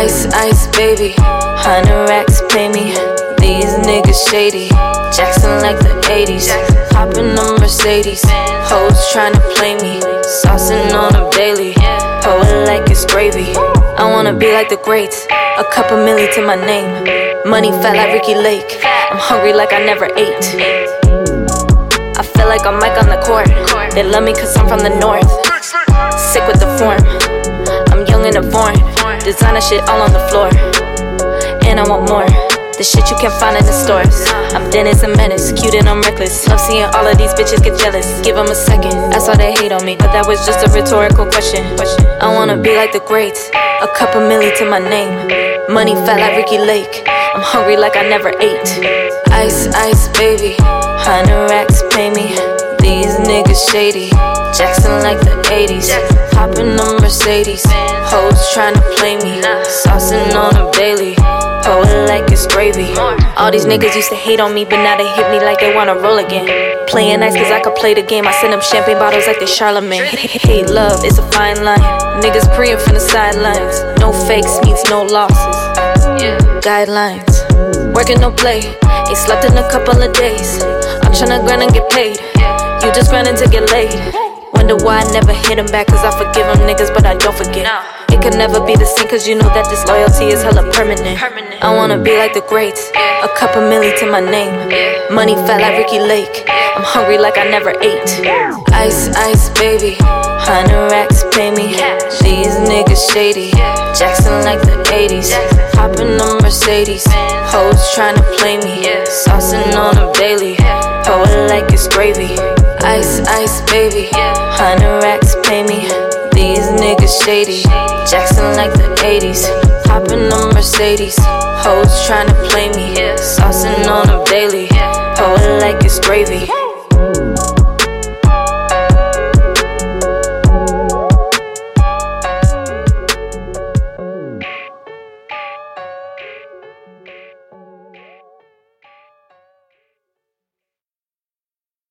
Ice, ice, baby. Hundred racks pay me. These niggas shady. Jackson like the 80s. Hopping on Mercedes. Hoes tryna play me. Saucing on them daily. Pour it like it's gravy. I wanna be like the greats. A couple milli to my name. Money fat like Ricki Lake. I'm hungry like I never ate. I feel like I'm Mike on the court. They love me cause I'm from the north. Sick with the form. I'm young and a foreign. Designer shit all on the floor. And I want more. The shit you can't find in the stores. I'm Dennis and Menace, cute and I'm reckless. Love seeing all of these bitches get jealous. Give them a second. I saw they hate on me, but that was just a rhetorical question. I wanna be like the greats. A couple milli to my name. Money fat like Ricki Lake. I'm hungry like I never ate. Ice, ice, baby. Hundred racks pay me. These niggas shady. Jackson like the 80s. Hopping on Mercedes. Hoes tryna play me. Saucing on them daily. Pour it like it's gravy. All these niggas used to hate on me, but now they hit me like they wanna roll again. Playing nice cause I could play the game. I send them champagne bottles like they Charlemagne. Hate love, it's a fine line. Niggas preying from the sidelines. No fakes means no losses. Guidelines. Working no play. Ain't slept in a couple of days. I'm tryna grind and get paid. You just grinding to get laid. Wonder why I never hit him back, cause I forgive them niggas, but I don't forget. It could never be the same, cause you know that this loyalty is hella permanent. permanent. I wanna be like the greats, a cup of milli to my name. Money fat like Ricki Lake, I'm hungry like I never ate. Ice, ice, baby, hundred racks pay me. These niggas shady, Jackson like the 80s. Hopping on Mercedes, hoes tryna play me. Saucing on them daily, pour it like it's gravy. Ice, baby. Hundred racks pay me. These niggas shady. Jackson like the 80s. Hopping on Mercedes. Hoes tryna play me. Saucing on them daily. Pour it like it's gravy.